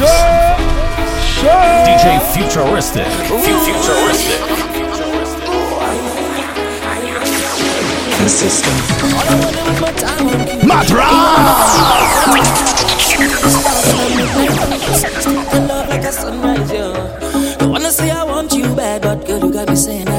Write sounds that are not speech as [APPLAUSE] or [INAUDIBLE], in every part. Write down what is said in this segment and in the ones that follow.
Show, show. DJ Futuristic. Futuristic. Consistent. Matra! I wanna say I want you bad, but girl, you got me saying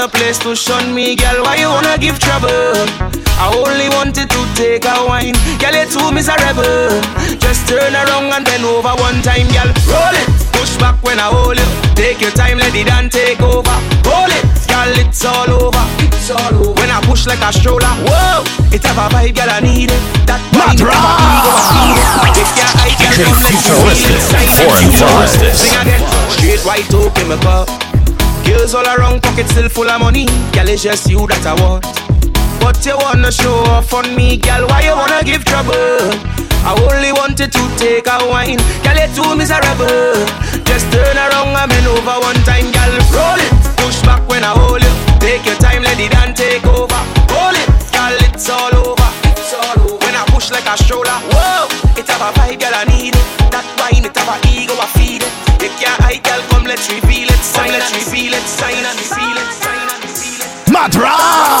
a place to shun me, girl. Why you wanna give trouble? I only wanted to take a wine, girl. You're too miserable. Just turn around and then over one time, girl. Roll it, push back when I hold it. Take your time, let it done take over. Roll it, girl. It's all over. It's all over. When I push like a stroller, whoa, it have a vibe, girl. I need it. That mind never ego If your eyes can come. Foreign Sing again, straight white oak in my cup. Girls all around, pocket still full of money. Girl, it's just you that I want. But you wanna show off on me, girl. Why you wanna give trouble? I only wanted to take a wine, girl. You're too miserable. Just turn around and bend over one time, girl. Roll it, push back when I hold it. Take your time, let it and take over. Hold it, girl. It's all over. It's all over push like a stroller. Whoa, it have a vibe, girl, I need it. That wine, it have a ego, I feed it. Take your eye, girl, come let's reveal it. Sign, let's reveal it. Sign and reveal it. Sign and reveal it. Madras.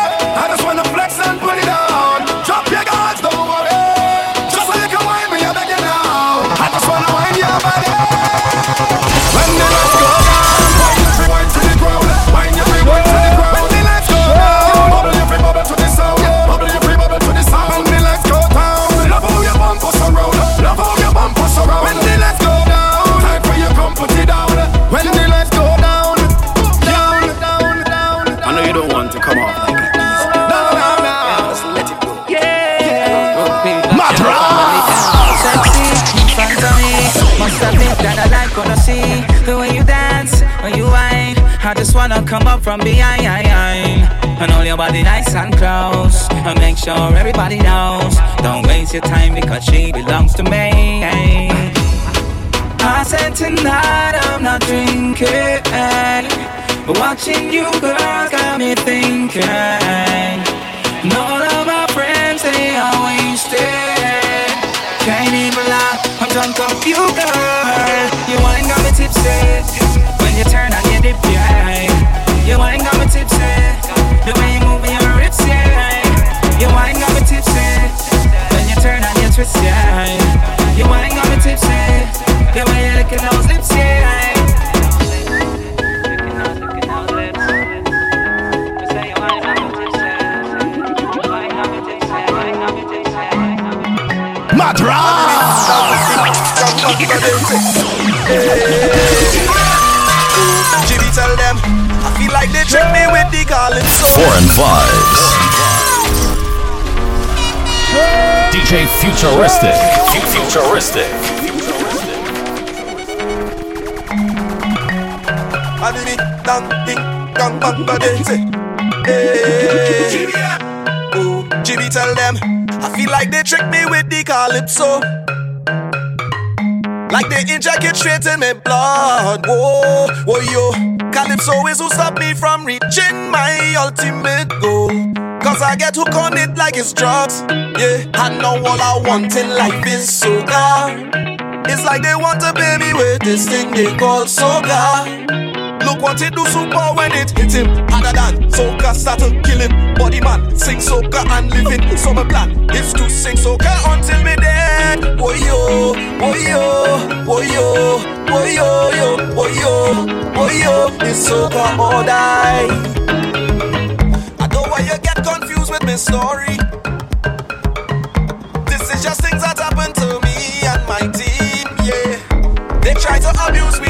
I just wanna come up from behind and hold your body nice and close. And make sure everybody knows. Don't waste your time because she belongs to me. I said tonight I'm not drinking. But watching you, girls got me thinking. And all of my friends, they are wasted. Can't even lie, I'm drunk off you, girl. You ain't got me tipsy. When you turn on. You ain't got me tipsy. The way you move your hips, yeah. You ain't got me tipsy. When you turn on your twist, yeah. You ain't got me tipsy. The way you licking those lips, yeah. Jimmy [LAUGHS] like they trick me with the calypso. Foreign vibes. DJ Futuristic. Fu- Futuristic. Adini, dang, ding, dang, bang, ba, de, say. Hey. Oh, Jimmy tell them, I feel like they trick me with the calypso. Like they inject it straight in my blood. Whoa, whoa, yo. Calypso is who stop me from reaching my ultimate goal. Cause I get hooked on it like it's drugs. Yeah, I know all I want in life is soca. It's like they want to pay me with this thing they call soca. Look what it do super when it hit him harder than soca start to kill him. Body man sing soca and living. So my plan is to sing soca until me dead. Boy yo, boy yo, boy yo, boy yo, yo, yo, yo. Soca or die. I know why you get confused with my story. This is just things that happen to me and my team, yeah. They try to abuse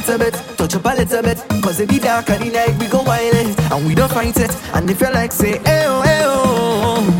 little bit, touch up a little bit. Cause it be dark at the night, we go wild. And we don't fight it. And if you like, say, ayo, oh, So oh. you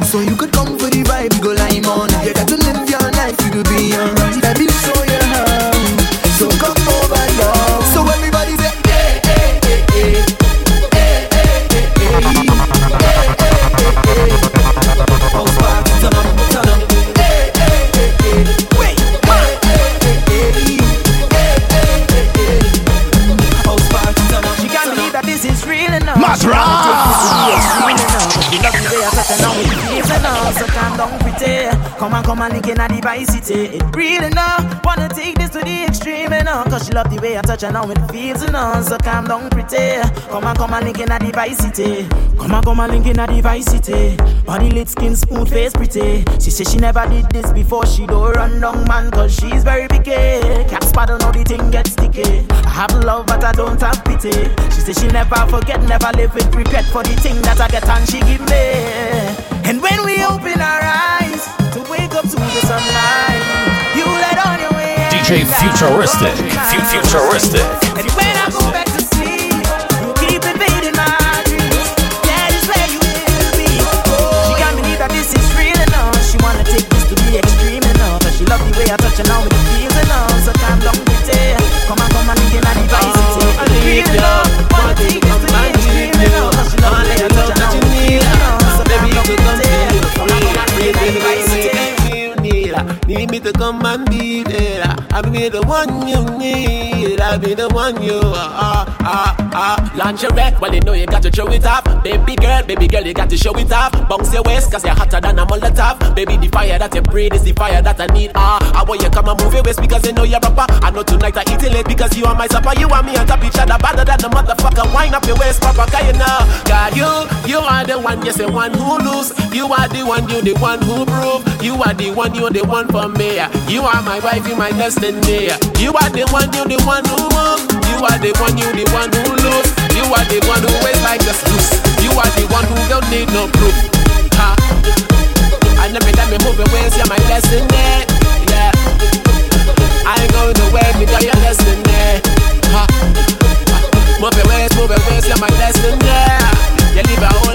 On, come on, link in the vice city. It really no, wanna take this to the extreme, you know. Cause she love the way I touch her now, it feels, you know. So calm down, pretty. Come on, come on, link in the vice city. Come on, come on, link in the vice city. Body lit, skin smooth, face pretty. She say she never did this before, she don't run down, man, cause she's very picky. Caps paddle, know the thing gets sticky. I have love, but I don't have pity. She say she never forget, never live with regret for the thing that I get and she give me. This to the extreme enough. And she love the way I touch her now with feels enough. So calm down with it. Come on, come on, looking at the vice. I need Real ya. enough. Wanna take this to the extreme enough. Cause she love the way I touch her now with the feels enough. So calm down with it. Come on, come on, looking at the vice. Need me to come and be there. I'll be the one you need. I'll be the one you are. Ah, ah. Lingerie, well, you know you got to show it off. Baby girl, baby girl, you got to show it off. Bounce your waist, cause you're hotter than a Molotov. Baby, the fire that you breathe is the fire that I need. Ah, I want you come and move your waist because you know you're proper. I know tonight I eat it late because you are my supper. You and me on top each other, better than the motherfucker. Wind up your waist, proper, cause you know. God, you, you are the one, yes, the one who lose. You are the one, you the one who prove. You are the one, you're the one for me. You are my wife, you my destiny. You are the one, you the one who move. You are the one, you the one who lose. You are the one who is like a loose. You are the one who don't need no proof. Ha. And every time you move your ways, you're my destiny. Yeah. I ain't going nowhere because you're destiny. Ha. Move your ways, move your ways, you're my destiny. You live a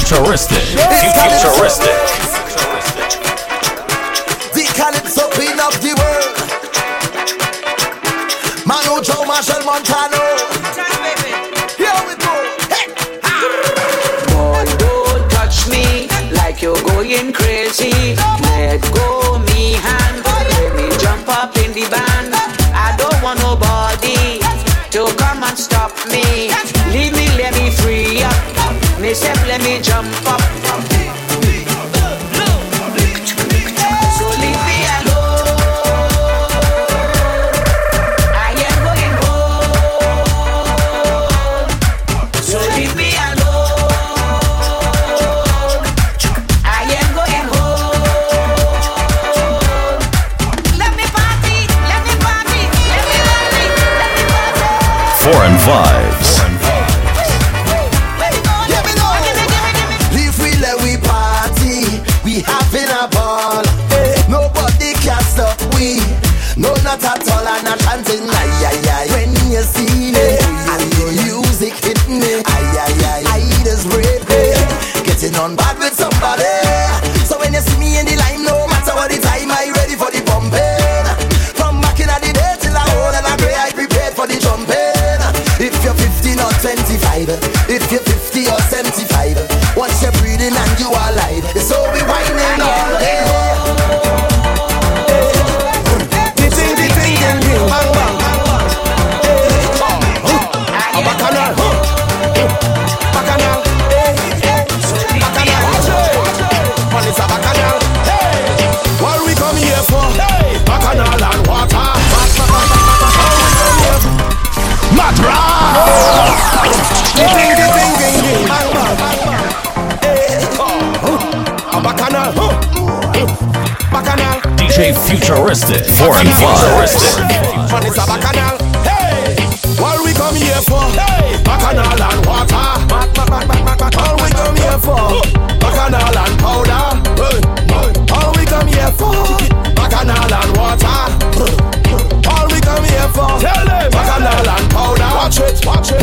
Futuristic. Fu- Futuristic. The calypso queen of the world. Manu Chao, Machel Montano. Here we go. Hey. Boy, don't touch me like you're going crazy. Jump up. Ay. When you see Futuristic. Foreign vibes. Man, it's a bacchanal. Hey, what we come here for? Hey, bacchanal and water. All we come here for? Bacchanal and powder. Hey, hey. All we come here for? Bacchanal and water. All we come here for? Tell them. Bacchanal and powder. Watch it, watch it.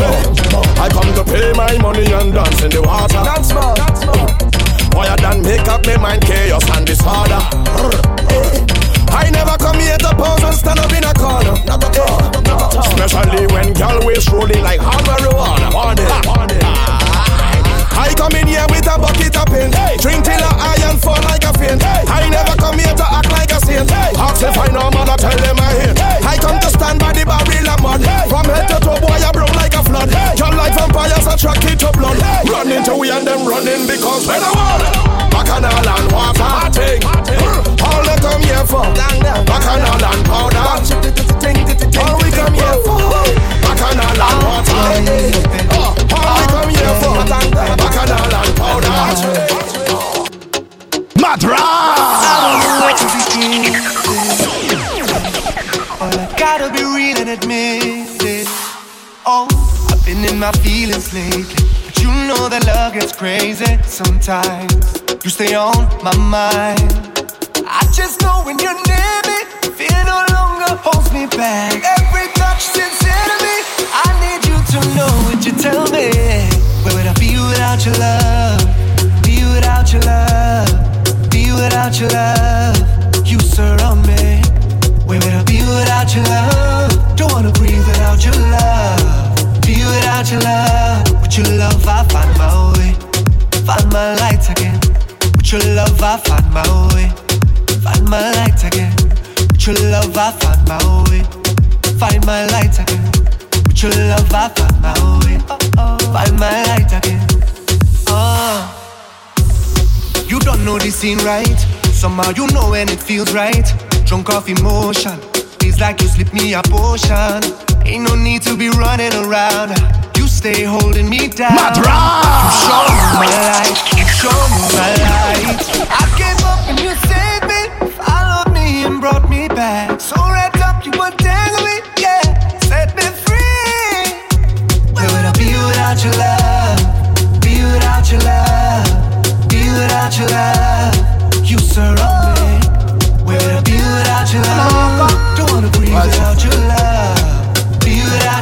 I come to pay my money and dance in the water. Dance more, dance more. Why than make up my mind chaos and disorder. I never come here to pose and stand up in a corner. Not at all. Especially when girl waist rolling like hard marijuana. On it, on it. I come in here with a bucket of paint. Hey. Drink till I iron fall like a faint. Hey. I never come here to act like a saint. Hey. Ask if I know, man, I tell them I hate. Hey. I come to blood. Hey. Your life vampires attract it to blood. Hey. Run into we and them running because Bacchanal and water. All they come here for Bacchanal and powder. Oh, all we come here for Bacchanal and water. All we come here for Bacchanal and powder. Madra. Gotta be real and admit it. Oh been in my feelings lately. But you know that love gets crazy sometimes. You stay on my mind. I just know when you're near me, fear no longer holds me back. Every touch sincere to me. I need you to know what you tell me. Where would I be without your love? Be without your love. Be without your love. You surround me. Where would I be without your love? Don't wanna breathe without your love. Be without your love. With your love, I find my way. Find my light again. With your love, I find my way. Find my light again. With your love, I find my way. Find my light again. With your love, I find my way. Find my light again. Oh. You don't know this scene right. Somehow you know when it feels right. Drunk off emotion. Feels like you slipped me a potion. Ain't no need to be running around. You stay holding me down. You show me my light. You show me my light. I gave up and you saved me. Followed me and brought me back. So wrapped up, you were dangling me. Yeah, set me free. Where would I be without your love? Be without your love. Be without your love. You surround me. Where would I be without your love? Don't wanna breathe without your love.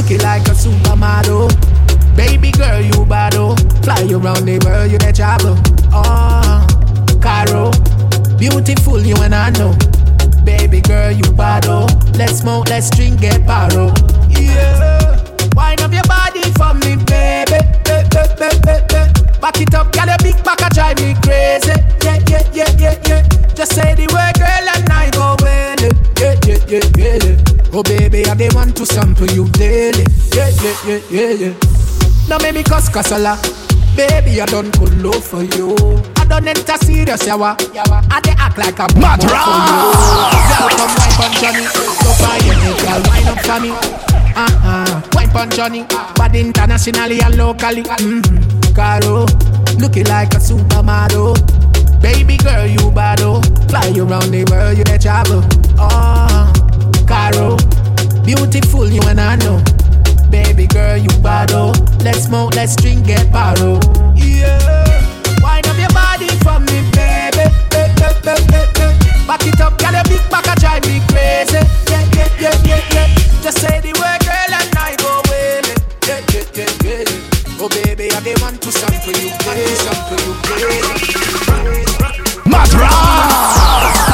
looking like a supermodel. Baby girl, you bad oh. Fly around the world, you the travel. Oh, uh, Caro, beautiful, you and I know. Baby girl, you bad oh. Let's smoke, let's drink, get paro. Yeah, wind up your body for me, baby. Ba- ba- ba- ba- ba. Back it up, girl, your big back drive me crazy. Yeah, yeah, yeah, yeah, yeah. Just say the word, girl, and I go well. Yeah, yeah, yeah, yeah, yeah. Oh, baby, I the one to sample you. Yeah, yeah, yeah, yeah. Now make me cuss casala. Baby, I done cool love for you. I don't enter serious yawa. I dey act like a bad you. Girl, come wine pon Johnny. Go buy your girl, wine up for me. Uh-huh. Wine pon Johnny. But internationally and locally. Mm-hmm. Caro, looking like a supermodel. Baby girl, you bad oh. Fly around the world, you the travel. Oh, Caro, beautiful, you and I know. Baby girl, you bad oh. Let's smoke, let's drink, get paro. Oh. Yeah, wind up your body for me, baby. Ba- ba- ba- ba- ba. Back it up, girl, your big back a drive me crazy. Yeah, yeah, yeah, yeah, yeah. Just say the word, girl, and I go with it. Yeah, yeah, yeah, yeah. Oh, baby, I the one to sample you, want to sample you, baby. Trinidad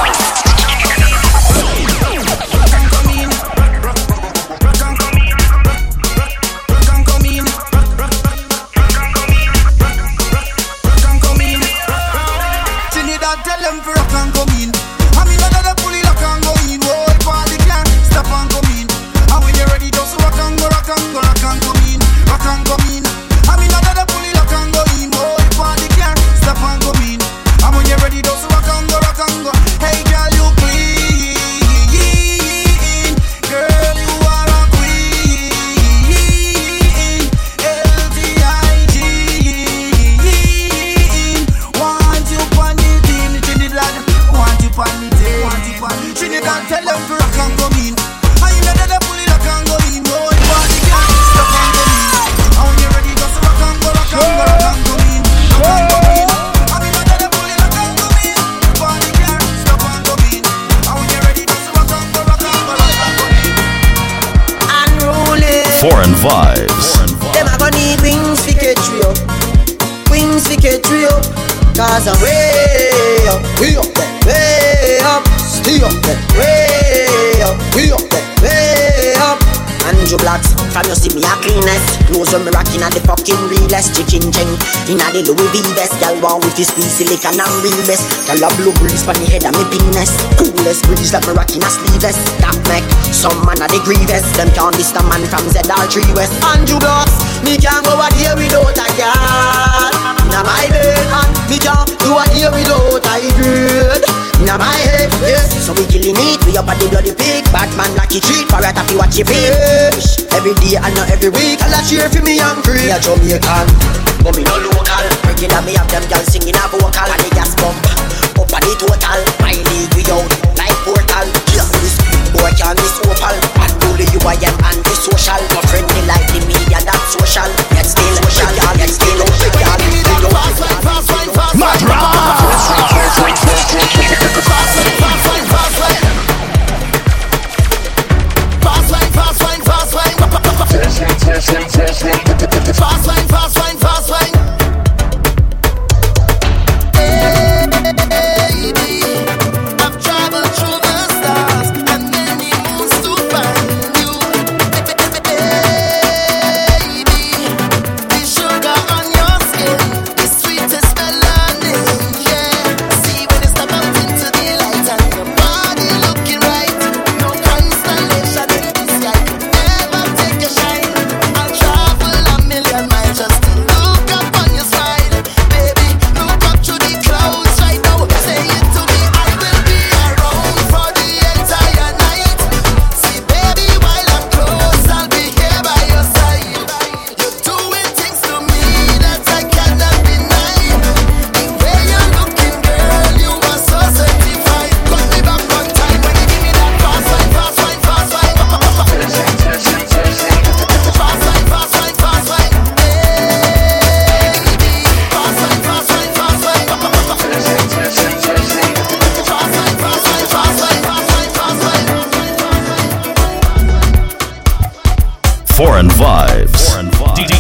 Girl a blue breeze on the head of me penis. Coolest breeze like me rocking a sleeveless That make some man a the grievous. Them can't diss the man from ZR3 West. Andrew Blocks Me can't go a day without a girl Now my bed man Me can't do a day without a girl Now my head yes. So we killing it We up at the bloody pig. Batman like he treat Parrot up he watch he fish Every day and not every week. I'll cheer for me I'm free. Me a Jamaican But me no local. Regular me have them girls singing a vocal. And the gas pump.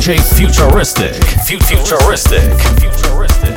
Futuristic. Futuristic. Futuristic.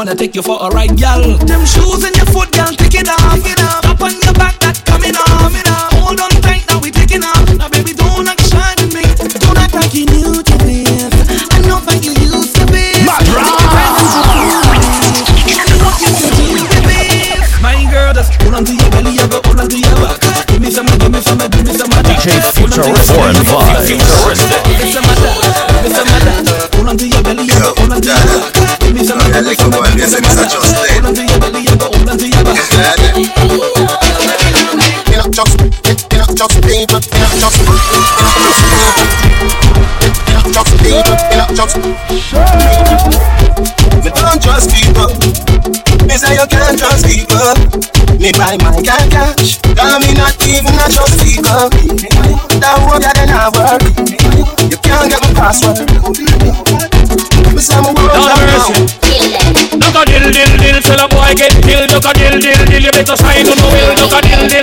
wanna take you for a ride, gal. chops. Me don't trust people. Me say you can't trust people. Me buy my car cash. Tell me not even a trust people. That work that I work. You can't get my password. Me say my world is Look a dill dill dill, tell a boy get killed. Look a dill dill dill, you better sign on the wheel. Look a dill dill.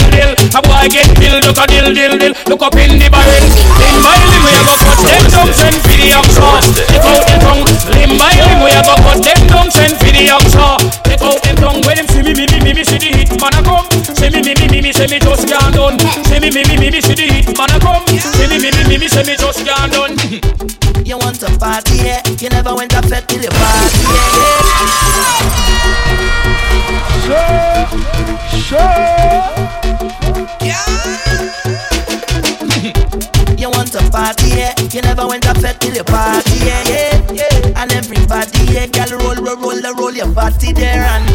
Get Dill, look a dill, dill, dill Look up in the barrel Limb by limb we a go cut them down Send for the oxa Take out the tongue Limb by limb we a go cut them down Send for the oxa Take out the tongue When them see me, me, me, me, me See the hit man a come See me, me, me, me, me See me just can't done See me, me, me, me, me See the hit man a come See me, me, me, me, me See me just can't done You want to party, yeah You never went to fed till you party, yeah Show, show party, yeah. You never went upset till your party, yeah, yeah, yeah. And everybody, yeah, girl, roll, roll, roll, roll your party there and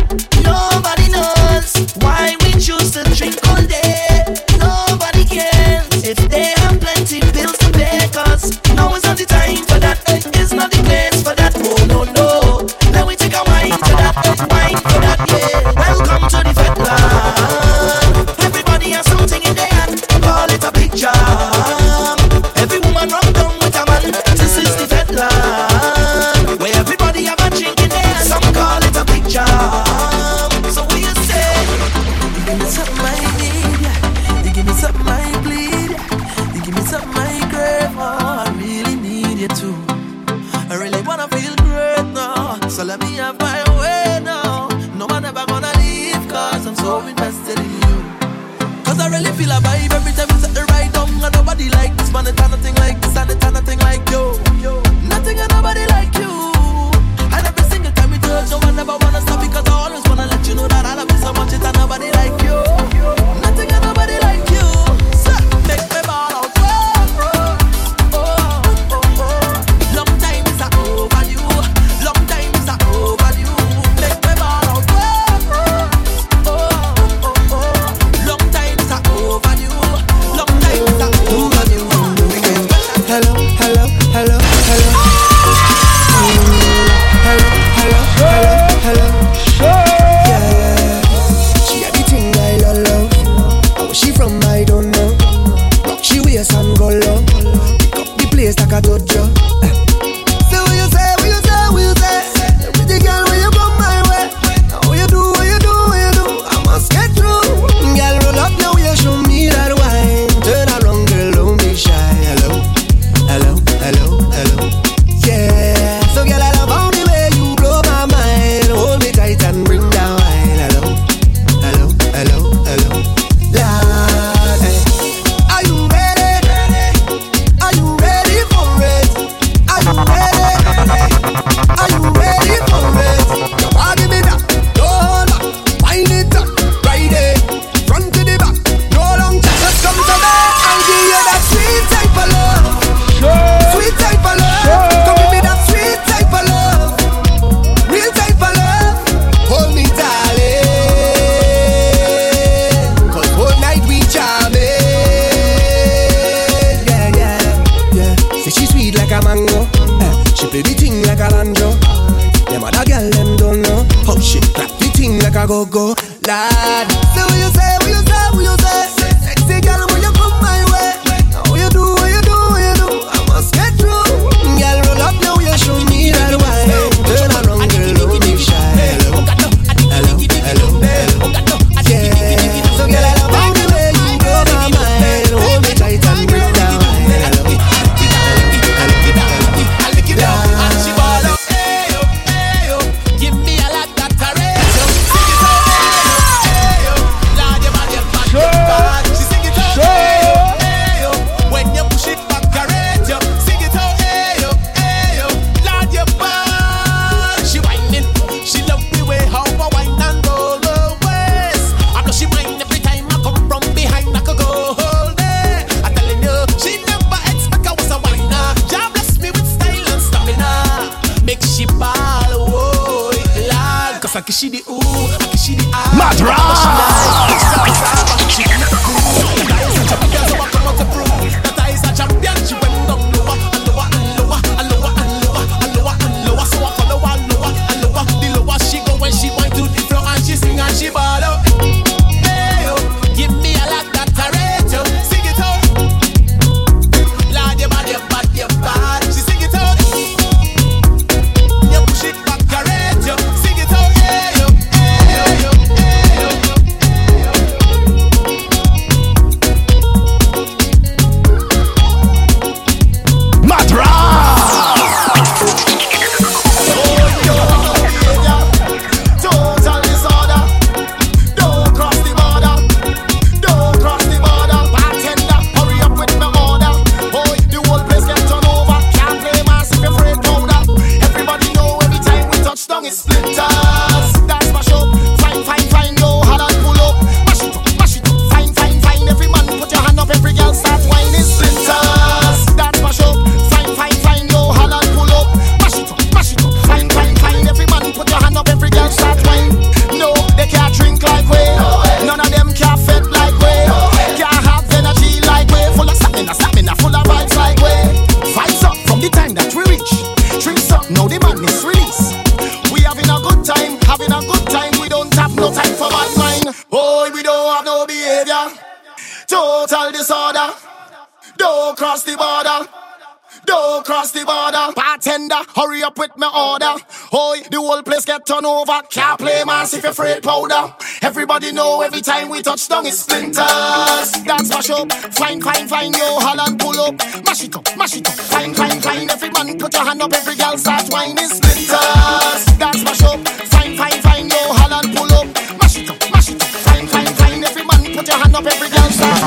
Hurry up with my order. Hoy, the whole place get turned over. Can't play mass if you're afraid powder. Everybody know every time we touch down it's splinters. Dance mash up. Fine, fine, fine, yo, Holland pull up. Mash it up, mash it up. Fine, fine, fine. Every man put your hand up, every girl start whining. Splinters. Dance mash up. Fine, fine, fine, yo, Holland pull up. Mash it up, mash it up. Fine, fine, fine. Every man put your hand up, every girl start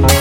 whining.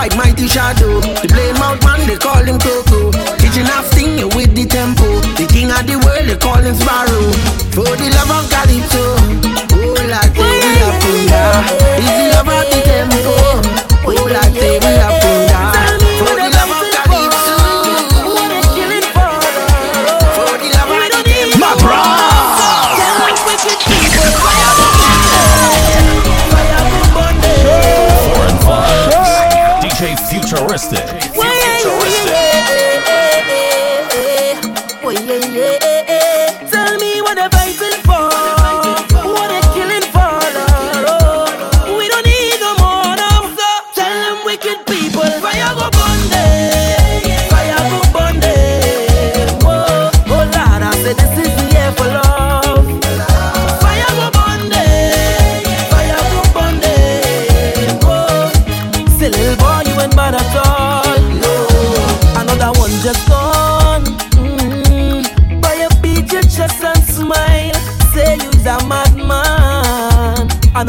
Like mighty shadow. The plain mouth man, they call him Coco. Kitchen half singing with the tempo. The king of the world, they call him Sparrow. For the love of Calypso. Oh, like we are finger. Is the love of the tempo. Oh, like we are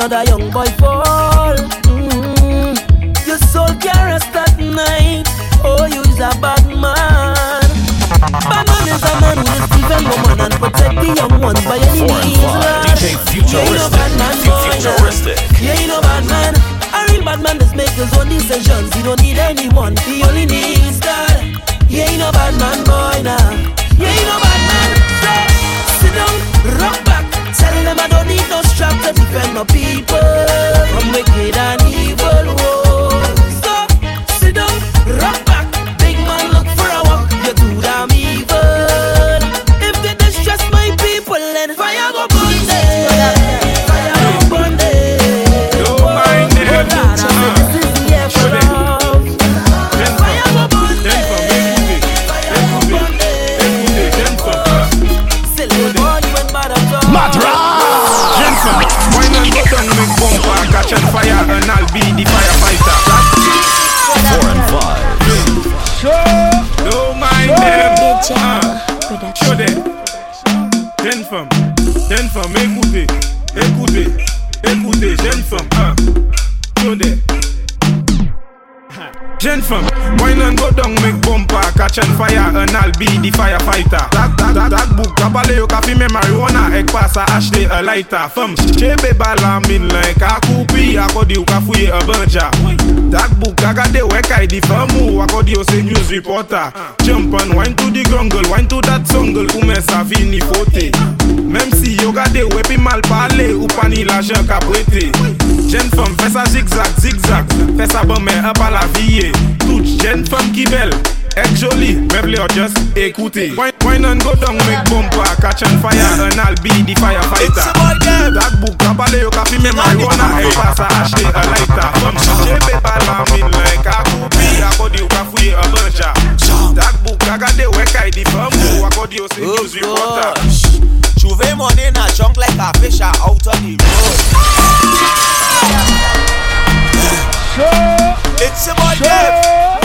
Another young boy fall. Mm. Your soul can rest at night. Oh, you's a bad man. Bad man is a man who is even woman and protect the young ones by any means. DJ You ain't no bad man, Futuristic. boy. Futuristic. You ain't no bad man. A real bad man just make his own decisions. He don't need anyone. He the firefighter. That, that, that, that book, kabale yo ka fime marijuana, ek pa sa achete a lighter. Fem, chebe bala min len, ka koupi, akodi yo ka fuye a banja. That book, agade wek ay e di famu, akodi yo se news reporter. Jump and wine to the grungle, wine to that sungle, koume sa fini fote. Mem si yo gade we pi mal pale, ou pa ni la jen ka prete. Jen fem, sa zigzag, zigzag, fesa bon men ap a la viye. Tout jen fem ki bel, Actually, me or just écouter. And go down, make bumper, catch on fire, and I'll be the firefighter. It's. That book, I bale you copy me marijuana, I pass a hash a lighter. From she paper, I'm in like a coupé, I got you cafe a buncha. That book, I got the work I did from you, I got you say news reporter. Chuve money in a like a fish out of the road. It's about them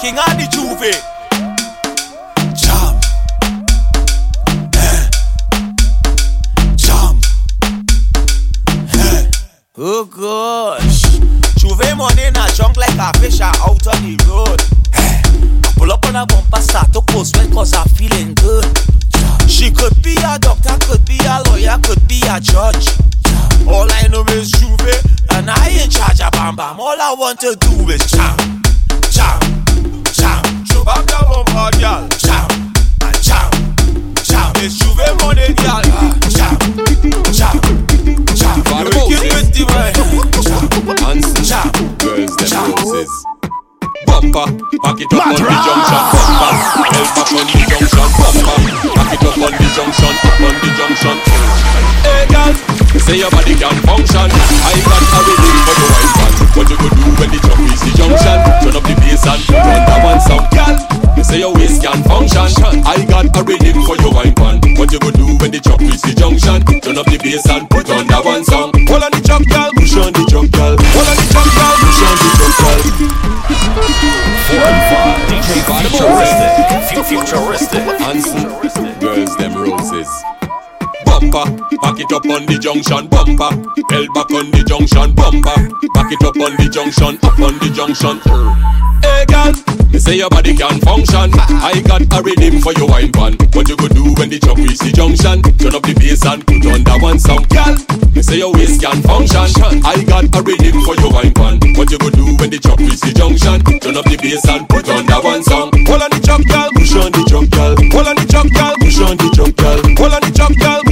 king of the juve. Jam. Eh. Jam. Eh. Oh gosh. Juve money a junk like a fish out on the road. Eh. I pull up on a bumper, start to post sweat cause I'm feeling good. She could be a doctor, could be a lawyer, could be a judge. All I know is Juve, and I in charge of bam bam. All I want to do is jam jam, jam. Show back the bumper, girl. Jam, and jam, jam. It's Juve money, girl. Jam, jam, jam. You wicked the boy. Jam, jam, roses. Bumper, back it up on the junction. Bumper, help back on the junction. Bumper, back it up on the junction. On the junction. Hey, girl, say your body can function. I got a rhythm for the wine pan. What you go do when the jump reach the junction? Turn up the bass and run that one sound, girl. You say your waist can function. I got a rhythm for your wine pan. What you go do when the jump reach the junction? Turn up the bass and put on that one song. Hold on the jump, girl. Push on the jump, girl. Hold on the jump, girl. Push on the jump, girl. Four and five. DJ Futuristic. Futuristic. Hanson, girls them roses. Bumper, back it up on the junction. Bumper, held back on the junction. Bumper, back it up on the junction. Up on the junction. Hey girl, you say your body can function. I got a rhythm for your wine pan. What you go do when the jump reach the junction? Turn up the bass and put on that one sound, girl. You say your waist can function. I got a rhythm for your wine pan. What you go do when the jump reach the junction? Turn up the bass and put on that one song. Hold on the jump, girl. Push on the jump, girl. Hold on the jump, girl. Push on the jump, girl. Hold on the jump, girl.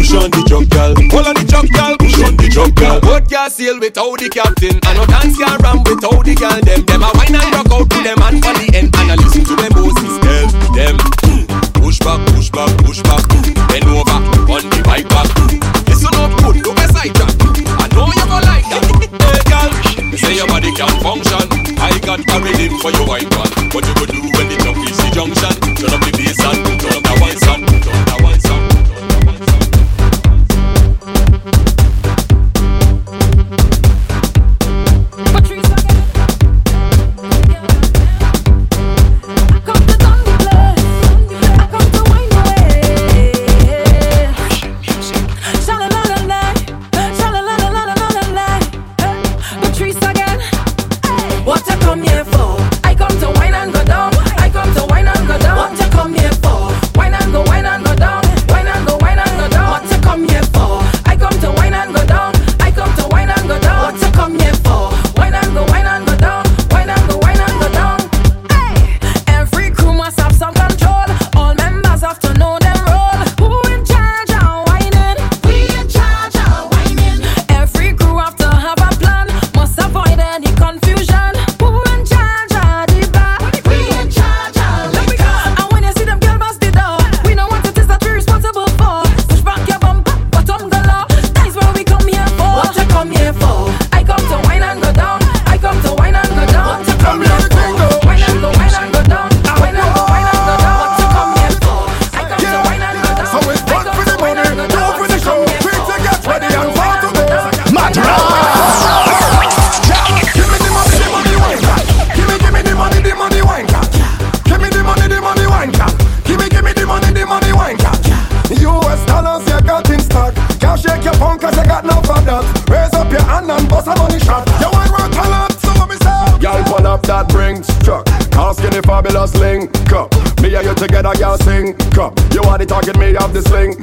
Push on the jump, girl. Hold on the jump, girl. Push on the jump, girl. Boat can sail without the captain. And no dance can run without the girl. Them, them a wine and rock out to them and for the end. And I listen to them bosses tell them. Push back, push back, push back. Bend over on the bike back. Listen up good, look a side track. I know you go like that. [LAUGHS] Hey girl, say your body can function. I got a rhythm for your wine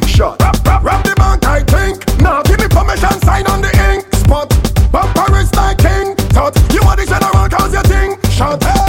shot. Rap, rap, rap the bank, I think. Now give me permission, sign on the ink spot. Bumper is like king tut. You want the general cause you think shot. Girl,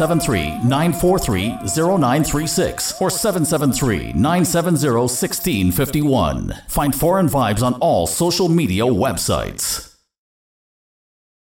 773 943 0936 or 773 970 1651. Find Foreign Vibes on all social media websites.